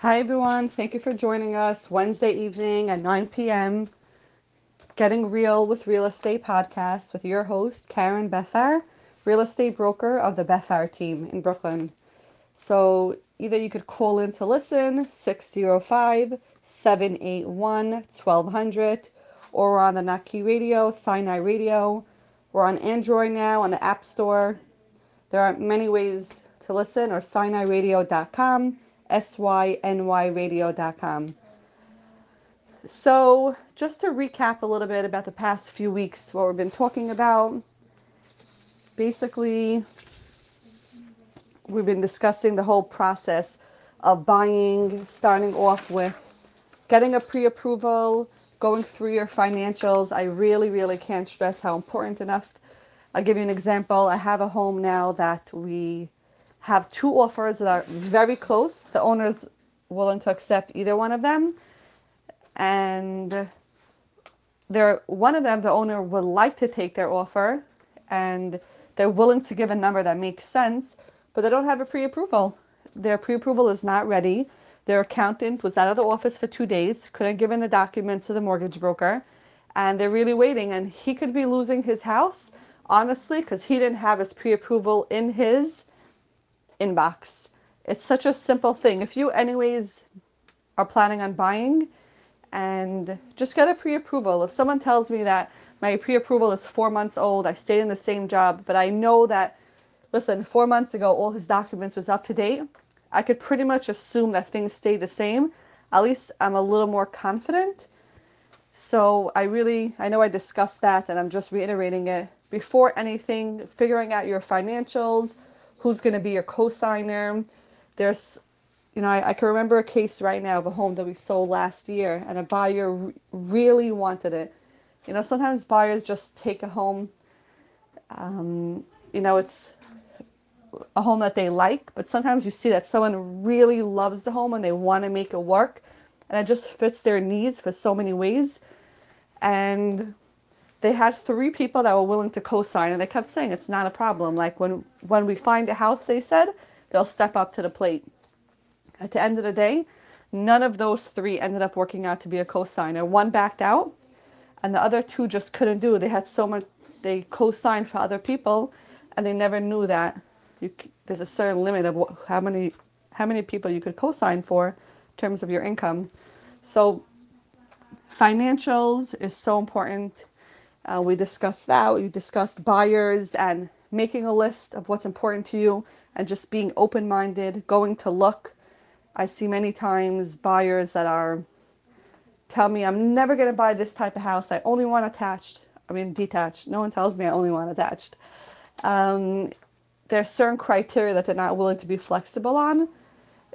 Hi, everyone. Thank you for joining us Wednesday evening at 9 p.m. Getting Real with Real Estate podcast with your host, Karen Bethar, real estate broker of the Bethar team in Brooklyn. So either you could call in to listen 605 781 1200 or on the Naki Radio, Sinai Radio. We're on Android now on the App Store. There are many ways to listen or sinai-radio.com, S-Y-N-Y radio.com. So just to recap a little bit about the past few weeks, what we've been talking about, basically we've been discussing the whole process of buying, starting off with getting a pre-approval, going through your financials. I really, really can't stress how important enough. I'll give you an example. I have a home now that we have two offers that are very close. The owner's willing to accept either one of them. And they're one of them, the owner would like to take their offer and they're willing to give a number that makes sense, but they don't have a pre-approval. Their pre-approval is not ready. Their accountant was out of the office for two days, couldn't give in the documents to the mortgage broker, and they're really waiting. And he could be losing his house, honestly, because he didn't have his pre-approval in his inbox. It's such a simple thing. If you, anyways, are planning on buying, and just get a pre-approval. If someone tells me that my pre-approval is four months old, I stayed in the same job, but I know that, listen, four months ago all his documents was up to date. I could pretty much assume that things stay the same. At least I'm a little more confident. So I really, I know I discussed that and I'm just reiterating it. Before anything, figuring out your financials, who's going to be your co-signer. There's, you know, I, I, can remember a case right now of a home that we sold last year, and a buyer really wanted it. You know, sometimes buyers just take a home. Um, you know, it's a home that they like, but sometimes you see that someone really loves the home and they want to make it work, and it just fits their needs for so many ways. And they had three people that were willing to co-sign, and they kept saying it's not a problem. Like when when we find a house, they said they'll step up to the plate. At the end of the day, none of those three ended up working out to be a co-signer. One backed out, and the other two just couldn't do. They had so much. They co-signed for other people, and they never knew that you, there's a certain limit of what, how many how many people you could co-sign for in terms of your income. So financials is so important uh, we discussed that. We discussed buyers and making a list of what's important to you and just being open minded, going to look. I see many times buyers that are tell me I'm never going to buy this type of house. I only want attached. I mean detached. No one tells me I only want attached. Um, there's certain criteria that they're not willing to be flexible on.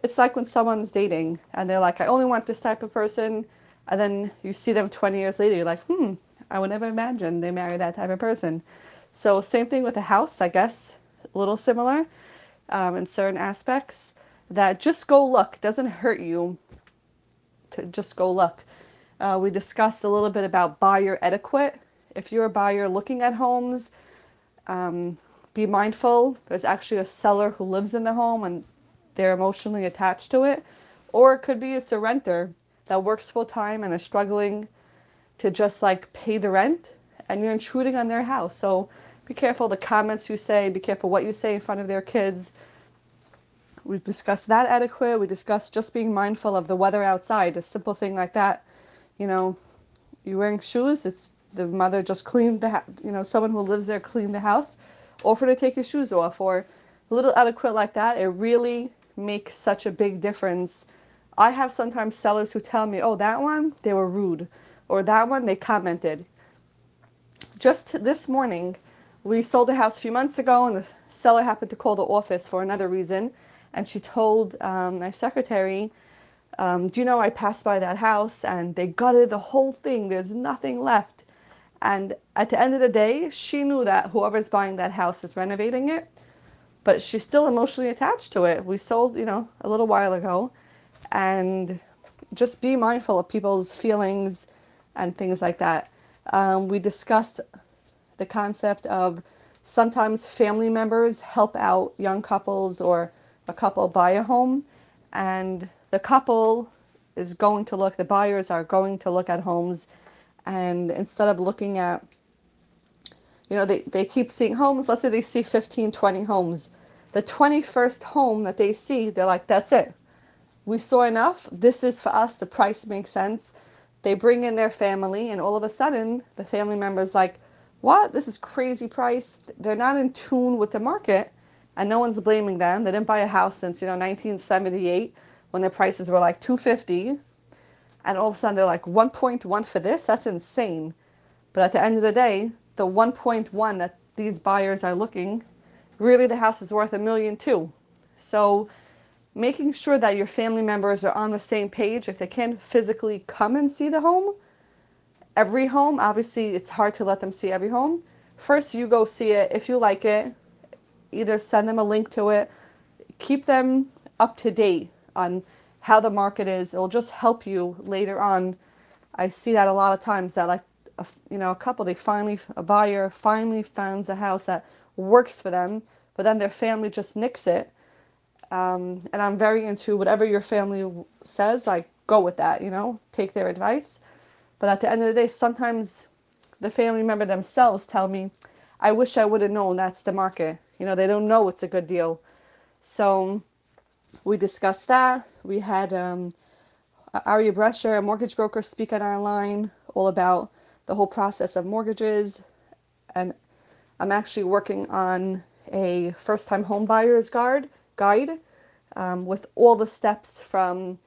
It's like when someone's dating and they're like, I only want this type of person, and then you see them 20 years later, you're like, hmm, I would never imagine they marry that type of person. So same thing with a house, I guess, a little similar um, in certain aspects. That just go look. Doesn't hurt you to just go look. Uh, we discussed a little bit about buyer etiquette. If you're a buyer looking at homes, um, be mindful. There's actually a seller who lives in the home and they're emotionally attached to it. Or it could be it's a renter that works full time and is struggling to just like pay the rent and you're intruding on their house. So be careful the comments you say, be careful what you say in front of their kids. We've discussed that etiquette. We discussed just being mindful of the weather outside, a simple thing like that. You know, you're wearing shoes, it's the mother just cleaned the, you know, someone who lives there cleaned the house. Offer to take your shoes off or a little etiquette like that. It really makes such a big difference. I have sometimes sellers who tell me, oh, that one, they were rude or that one they commented. Just this morning, we sold a house a few months ago, and the seller happened to call the office for another reason, and she told um, my secretary, um, "Do you know I passed by that house and they gutted the whole thing? There's nothing left." And at the end of the day, she knew that whoever's buying that house is renovating it, but she's still emotionally attached to it. We sold, you know, a little while ago, and just be mindful of people's feelings and things like that. Um, we discussed the concept of sometimes family members help out young couples or a couple buy a home, and the couple is going to look, the buyers are going to look at homes, and instead of looking at, you know, they, they keep seeing homes, let's say they see 15, 20 homes. The 21st home that they see, they're like, that's it. We saw enough. This is for us. The price makes sense. They bring in their family, and all of a sudden, the family member's like, what? This is crazy price. They're not in tune with the market, and no one's blaming them. They didn't buy a house since, you know, 1978 when the prices were like 250 and all of a sudden they're like 1.1 for this that's insane but at the end of the day the 1.1 that these buyers are looking really the house is worth a million too so making sure that your family members are on the same page if they can't physically come and see the home every home obviously it's hard to let them see every home first you go see it if you like it either send them a link to it keep them up to date on how the market is. It'll just help you later on. I see that a lot of times that like a, you know a couple they finally a buyer finally finds a house that works for them, but then their family just nicks it. Um, and I'm very into whatever your family says, like go with that, you know, take their advice. But at the end of the day, sometimes the family member themselves tell me, I wish I would have known that's the market. You know, they don't know it's a good deal. So we discussed that. We had um, Aria Brescher, a mortgage broker, speak on our line all about the whole process of mortgages. And I'm actually working on a first time home buyer's guide, guide um, with all the steps from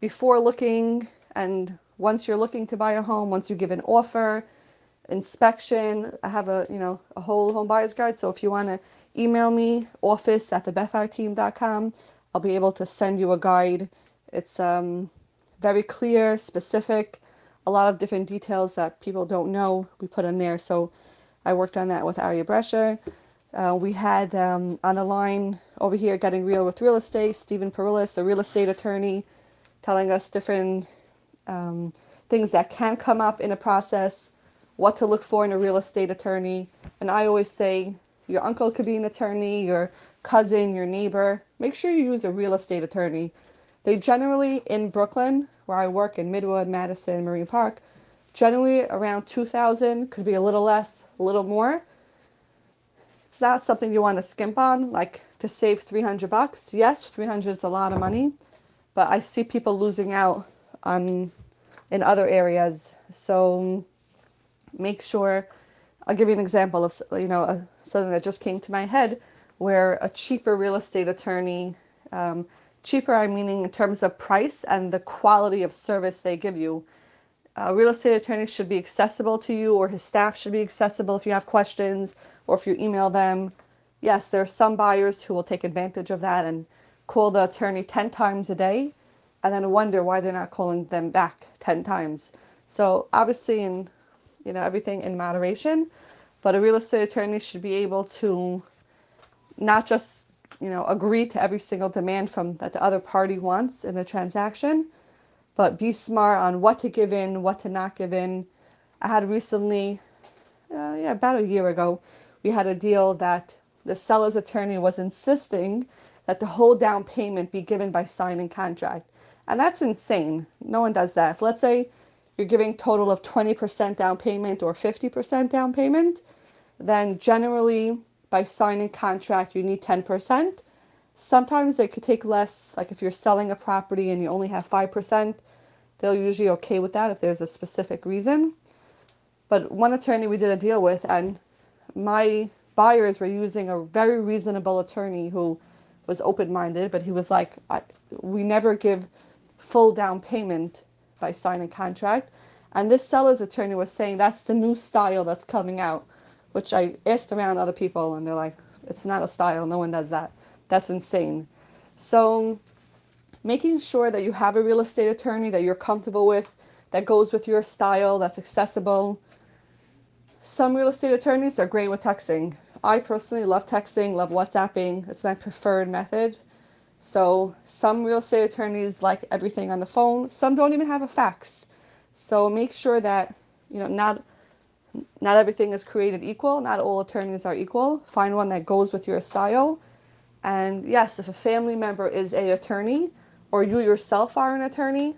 before looking and once you're looking to buy a home, once you give an offer, inspection. I have a you know a whole home buyer's guide. So if you want to email me, office at thebetharteam.com, I'll be able to send you a guide. It's um, very clear, specific, a lot of different details that people don't know we put in there. So I worked on that with Aria Brescher. Uh, we had um, on the line over here, Getting Real with Real Estate, Stephen Perillis, a real estate attorney, telling us different um, things that can come up in a process, what to look for in a real estate attorney. And I always say your uncle could be an attorney, your cousin, your neighbor. Make sure you use a real estate attorney. They generally, in Brooklyn, where I work in Midwood, Madison, Marine Park, generally around 2000 could be a little less, a little more. It's not something you want to skimp on, like to save 300 bucks. Yes, 300 is a lot of money, but I see people losing out on in other areas. So make sure. I'll give you an example of you know a, something that just came to my head where a cheaper real estate attorney, um, cheaper I meaning in terms of price and the quality of service they give you. A real estate attorney should be accessible to you, or his staff should be accessible if you have questions, or if you email them. Yes, there are some buyers who will take advantage of that and call the attorney 10 times a day and then wonder why they're not calling them back 10 times. So obviously in you know everything in moderation, but a real estate attorney should be able to not just you know agree to every single demand from that the other party wants in the transaction, but be smart on what to give in, what to not give in. I had recently, uh, yeah, about a year ago, we had a deal that the seller's attorney was insisting that the whole down payment be given by signing contract. And that's insane. No one does that. If let's say you're giving total of 20% down payment or 50% down payment, then generally by signing contract you need 10%. Sometimes it could take less, like if you're selling a property and you only have 5%, they'll usually okay with that if there's a specific reason. But one attorney we did a deal with, and my buyers were using a very reasonable attorney who was open minded, but he was like, we never give full down payment by signing contract. And this seller's attorney was saying that's the new style that's coming out which I asked around other people and they're like, it's not a style, no one does that. That's insane. So making sure that you have a real estate attorney that you're comfortable with, that goes with your style, that's accessible. Some real estate attorneys, they're great with texting. I personally love texting, love WhatsApping. It's my preferred method. So some real estate attorneys like everything on the phone. Some don't even have a fax. So make sure that, you know, not not everything is created equal. Not all attorneys are equal. Find one that goes with your style. And yes, if a family member is a attorney, or you yourself are an attorney,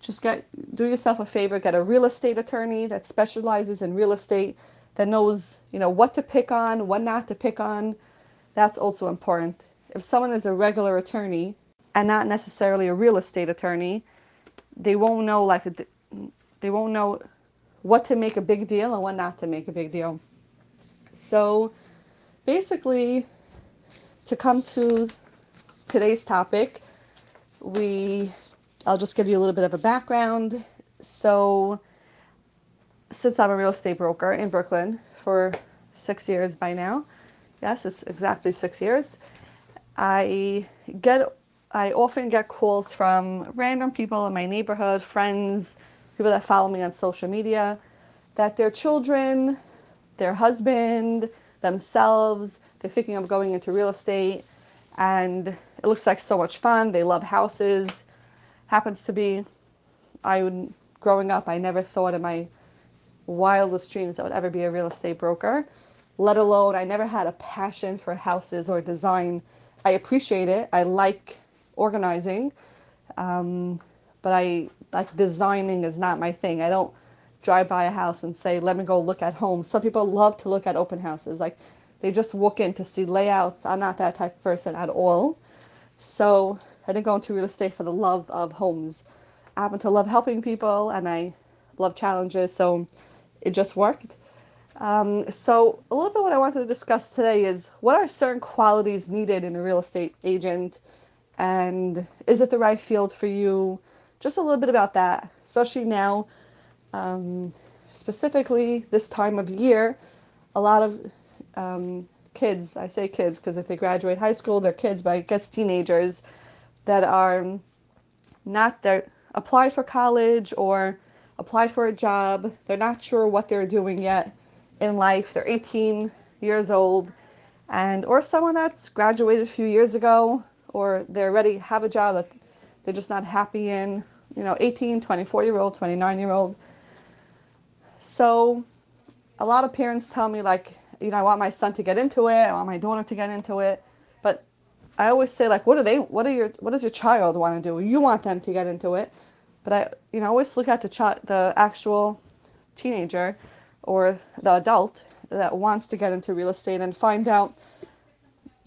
just get do yourself a favor, get a real estate attorney that specializes in real estate, that knows, you know, what to pick on, what not to pick on. That's also important. If someone is a regular attorney and not necessarily a real estate attorney, they won't know like they won't know what to make a big deal and what not to make a big deal. So basically to come to today's topic, we I'll just give you a little bit of a background. So, since I'm a real estate broker in Brooklyn for six years by now, yes, it's exactly six years, I get I often get calls from random people in my neighborhood, friends, people that follow me on social media, that their children, their husband, themselves, they're thinking of going into real estate and it looks like so much fun. They love houses. Happens to be, I would, growing up, I never thought in my wildest dreams I would ever be a real estate broker, let alone I never had a passion for houses or design. I appreciate it. I like organizing, um, but I like designing is not my thing. I don't drive by a house and say, let me go look at homes. Some people love to look at open houses. Like they just walk in to see layouts. I'm not that type of person at all. So I didn't go into real estate for the love of homes. I happen to love helping people and I love challenges, so it just worked. Um, so a little bit what I wanted to discuss today is what are certain qualities needed in a real estate agent and is it the right field for you? Just a little bit about that, especially now, um, specifically this time of year, a lot of um, kids, I say kids because if they graduate high school, they're kids, but I guess teenagers that are not there, applied for college or applied for a job. They're not sure what they're doing yet in life. They're 18 years old, and or someone that's graduated a few years ago, or they already have a job that they're just not happy in. You know, 18, 24 year old, 29 year old. So a lot of parents tell me like you know, I want my son to get into it. I want my daughter to get into it. But I always say like, what do they? What are your? What does your child want to do? You want them to get into it. But I, you know, always look at the child, the actual teenager or the adult that wants to get into real estate and find out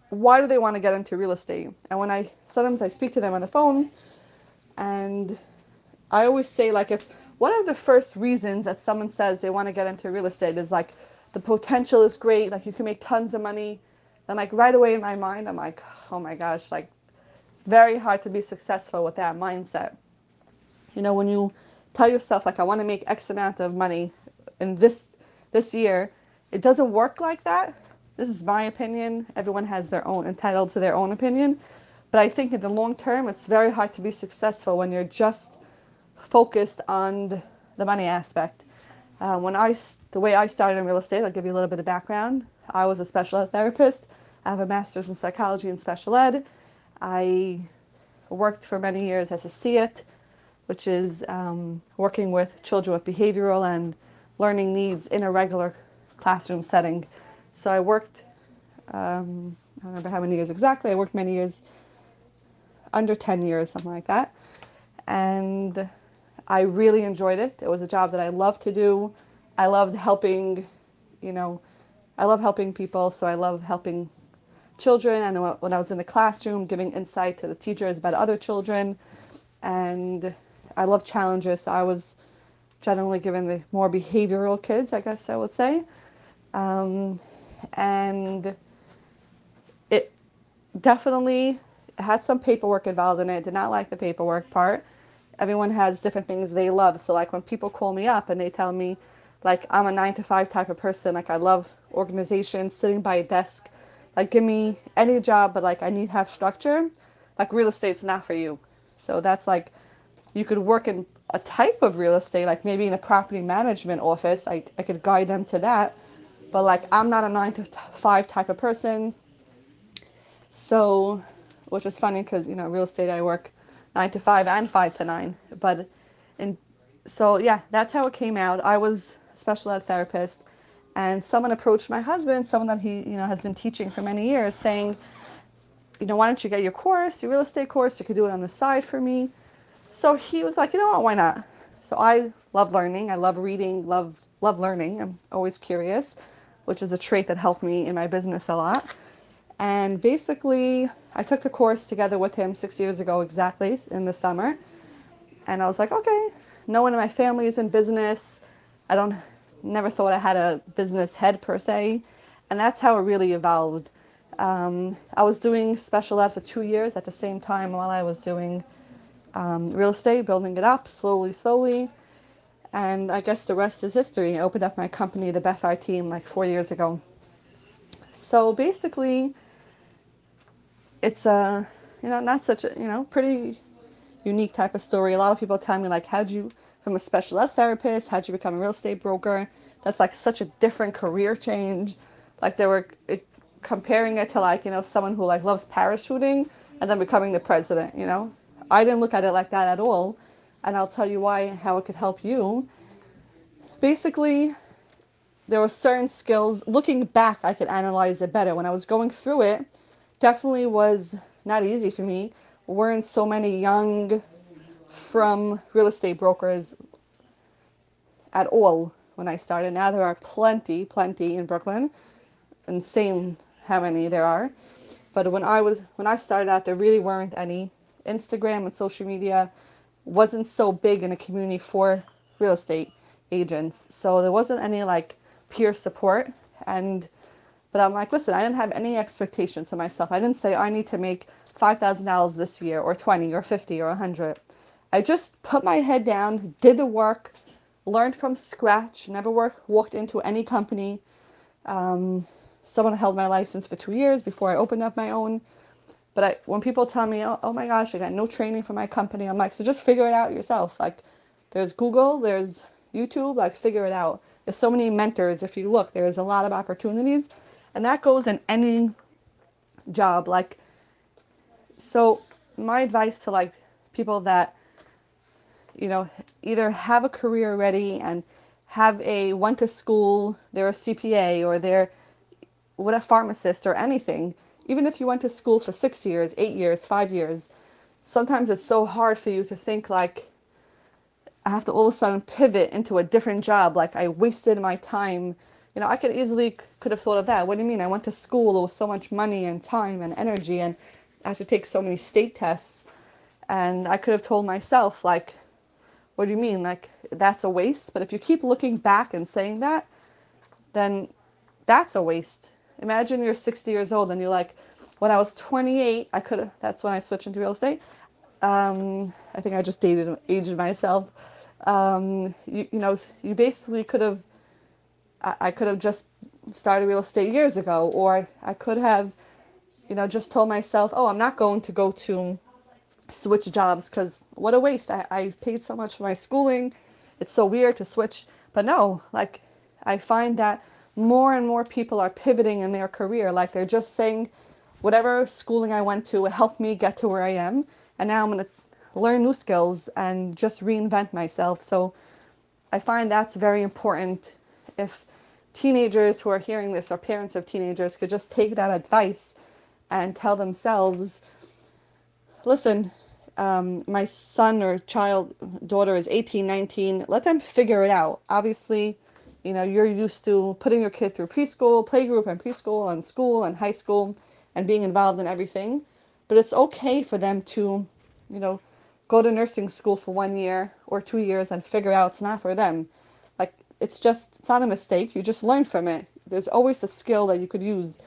why do they want to get into real estate. And when I sometimes I speak to them on the phone, and I always say like if one of the first reasons that someone says they want to get into real estate is like the potential is great, like you can make tons of money. Then like right away in my mind, I'm like, oh my gosh, like very hard to be successful with that mindset. You know, when you tell yourself like I want to make X amount of money in this this year, it doesn't work like that. This is my opinion. Everyone has their own entitled to their own opinion. But I think in the long term, it's very hard to be successful when you're just focused on the money aspect. Uh, when I, the way I started in real estate, I'll give you a little bit of background. I was a special ed therapist. I have a master's in psychology and special ed. I worked for many years as a SEIT, which is um, working with children with behavioral and learning needs in a regular classroom setting. So I worked, um, I don't remember how many years exactly. I worked many years, under 10 years, something like that. And I really enjoyed it. It was a job that I loved to do. I loved helping, you know, I love helping people, so I love helping children. And when I was in the classroom, giving insight to the teachers about other children, and I love challenges. So I was generally given the more behavioral kids, I guess I would say, um, and it definitely had some paperwork involved in it. Did not like the paperwork part everyone has different things they love. So like when people call me up and they tell me like I'm a nine to five type of person, like I love organization, sitting by a desk, like give me any job, but like I need to have structure. Like real estate's not for you. So that's like you could work in a type of real estate, like maybe in a property management office. I, I could guide them to that. But like I'm not a nine to five type of person. So, which is funny because you know real estate I work nine to five and five to nine. But and so yeah, that's how it came out. I was a special ed therapist, and someone approached my husband, someone that he you know has been teaching for many years, saying you know, why don't you get your course, your real estate course? You could do it on the side for me. So he was like, you know what, why not? So I love learning. I love reading, love love learning. I'm always curious, which is a trait that helped me in my business a lot. And basically, I took the course together with him six years ago exactly in the summer. And I was like, okay, no one in my family is in business. I don't never thought I had a business head per se. And that's how it really evolved. Um, I was doing special ed for two years at the same time while I was doing um, real estate, building it up slowly, slowly. And I guess the rest is history. I opened up my company, the Bethar team, like four years ago. So basically, it's a you know not such a you know pretty unique type of story. A lot of people tell me like, how'd you from a special ed therapist, how'd you become a real estate broker? That's like such a different career change. Like they were it, comparing it to like you know someone who like loves parachuting and then becoming the president. You know, I didn't look at it like that at all, and I'll tell you why how it could help you. Basically, there were certain skills. Looking back, I could analyze it better. When I was going through it, definitely was not easy for me. Weren't so many young from real estate brokers at all when I started. Now there are plenty, plenty in Brooklyn. Insane how many there are. But when I was when I started out, there really weren't any. Instagram and social media wasn't so big in the community for real estate agents, so there wasn't any like peer support and but I'm like, listen, I didn't have any expectations of myself. I didn't say I need to make $5,000 this year or 20 or 50 or a 100. I just put my head down, did the work, learned from scratch, never work, walked into any company. Um, someone held my license for two years before I opened up my own. But I, when people tell me, oh, oh my gosh, I got no training for my company, I'm like, so just figure it out yourself. Like, there's Google, there's YouTube, like, figure it out. There's so many mentors. If you look, there's a lot of opportunities. And that goes in any job. Like, so my advice to like people that, you know, either have a career ready and have a went to school, they're a CPA or they're what a pharmacist or anything. Even if you went to school for six years, eight years, five years, sometimes it's so hard for you to think like I have to all of a sudden pivot into a different job. Like I wasted my time you know, I could easily could have thought of that. What do you mean? I went to school with so much money and time and energy, and I had to take so many state tests, and I could have told myself like, what do you mean? Like that's a waste. But if you keep looking back and saying that, then that's a waste. Imagine you're 60 years old and you're like, when I was 28, I could have. That's when I switched into real estate. Um, I think I just dated aged myself. Um, you, you know, you basically could have I, could have just started real estate years ago, or I could have, you know, just told myself, oh, I'm not going to go to switch jobs because what a waste. I, I paid so much for my schooling. It's so weird to switch. But no, like I find that more and more people are pivoting in their career. Like they're just saying, whatever schooling I went to helped me get to where I am, and now I'm going to learn new skills and just reinvent myself. So I find that's very important if teenagers who are hearing this or parents of teenagers could just take that advice and tell themselves, listen, um, my son or child daughter is 18, 19. Let them figure it out. Obviously, you know you're used to putting your kid through preschool, playgroup, and preschool, and school, and high school, and being involved in everything. But it's okay for them to, you know, go to nursing school for one year or two years and figure out it's not for them. It's just it's not a mistake. You just learn from it. There's always a skill that you could use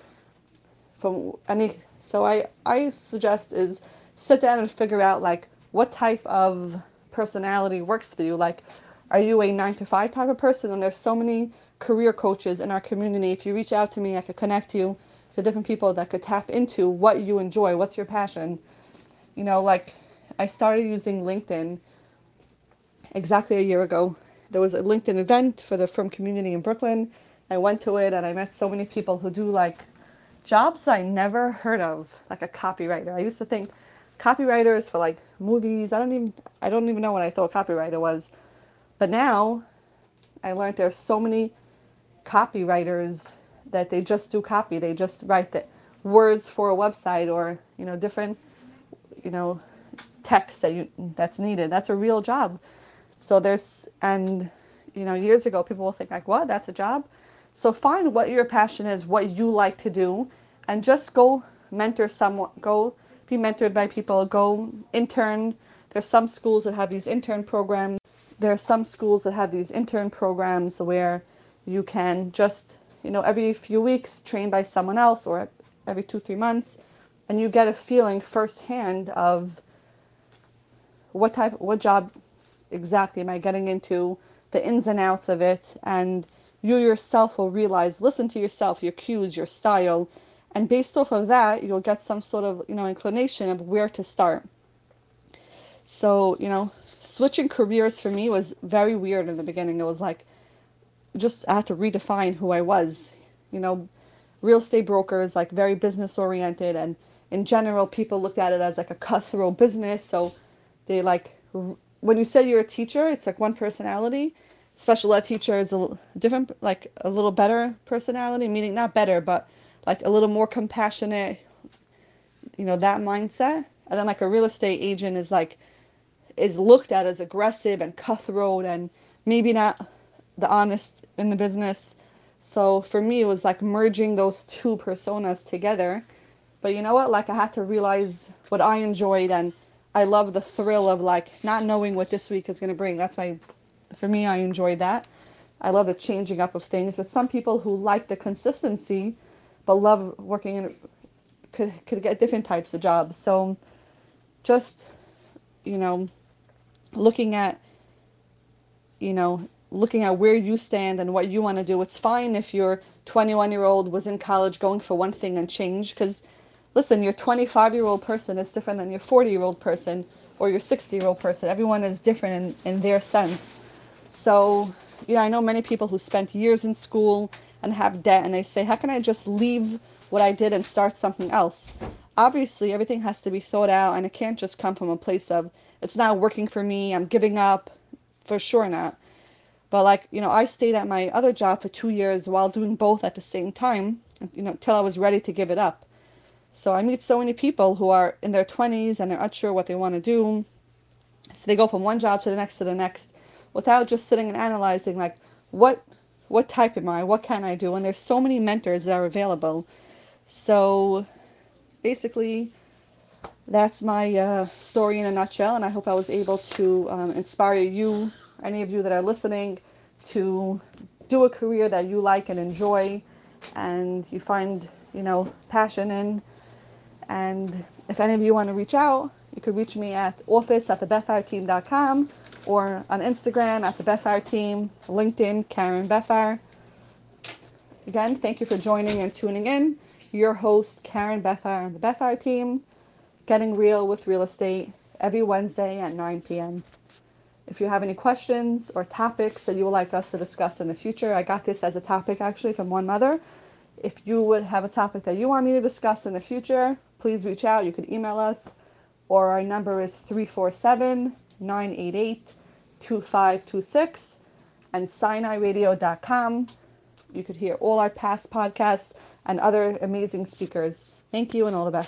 from any. So I I suggest is sit down and figure out like what type of personality works for you. Like, are you a nine to five type of person? And there's so many career coaches in our community. If you reach out to me, I could connect you to different people that could tap into what you enjoy, what's your passion. You know, like I started using LinkedIn exactly a year ago there was a LinkedIn event for the frum community in Brooklyn. I went to it and I met so many people who do like jobs I never heard of, like a copywriter. I used to think copywriters for like movies. I don't even I don't even know what I thought a copywriter was. But now I learned there's so many copywriters that they just do copy. They just write the words for a website or you know different you know text that you that's needed. That's a real job. So there's and you know years ago people will think like what that's a job. So find what your passion is, what you like to do, and just go mentor someone. Go be mentored by people. Go intern. There's some schools that have these intern programs. There are some schools that have these intern programs where you can just you know every few weeks train by someone else or every two three months, and you get a feeling firsthand of what type, what job exactly am I getting into, the ins and outs of it, and you yourself will realize, listen to yourself, your cues, your style, and based off of that, you'll get some sort of, you know, inclination of where to start. So, you know, switching careers for me was very weird in the beginning. It was like, just I had to redefine who I was. You know, real estate broker is like very business oriented, and in general, people looked at it as like a cutthroat business. So they like when you say you're a teacher, it's like one personality. Special ed teacher is a different, like a little better personality, meaning not better, but like a little more compassionate. You know that mindset. And then like a real estate agent is like is looked at as aggressive and cutthroat and maybe not the honest in the business. So for me, it was like merging those two personas together. But you know what? Like I had to realize what I enjoyed and I love the thrill of like not knowing what this week is going to bring. That's my, for me, I enjoy that. I love the changing up of things. But some people who like the consistency, but love working in, could could get different types of jobs. So, just, you know, looking at, you know, looking at where you stand and what you want to do. It's fine if your 21 year old was in college going for one thing and changed because listen, your 25 year old person is different than your 40 year old person or your 60 year old person. Everyone is different in, in their sense. So, you know, I know many people who spent years in school and have debt and they say, how can I just leave what I did and start something else? Obviously, everything has to be thought out and it can't just come from a place of, it's not working for me, I'm giving up. For sure not. But like, you know, I stayed at my other job for two years while doing both at the same time, you know, till I was ready to give it up. So I meet so many people who are in their 20s and they're unsure what they want to do. So they go from one job to the next to the next without just sitting and analyzing like what what type am I? What can I do? And there's so many mentors that are available. So basically that's my uh, story in a nutshell and I hope I was able to um, inspire you, any of you that are listening, to do a career that you like and enjoy and you find, you know, passion in and if any of you want to reach out, you could reach me at office at thebethfireteam.com or on Instagram at the LinkedIn, Karen Bethfire. Again, thank you for joining and tuning in. Your host, Karen Bethfire and the Bethfire Team, getting real with real estate every Wednesday at 9 p.m. If you have any questions or topics that you would like us to discuss in the future, I got this as a topic actually from one mother. If you would have a topic that you want me to discuss in the future, please reach out. You could email us, or our number is 347 988 2526 and sinai-radio.com. You could hear all our past podcasts and other amazing speakers. Thank you and all the best.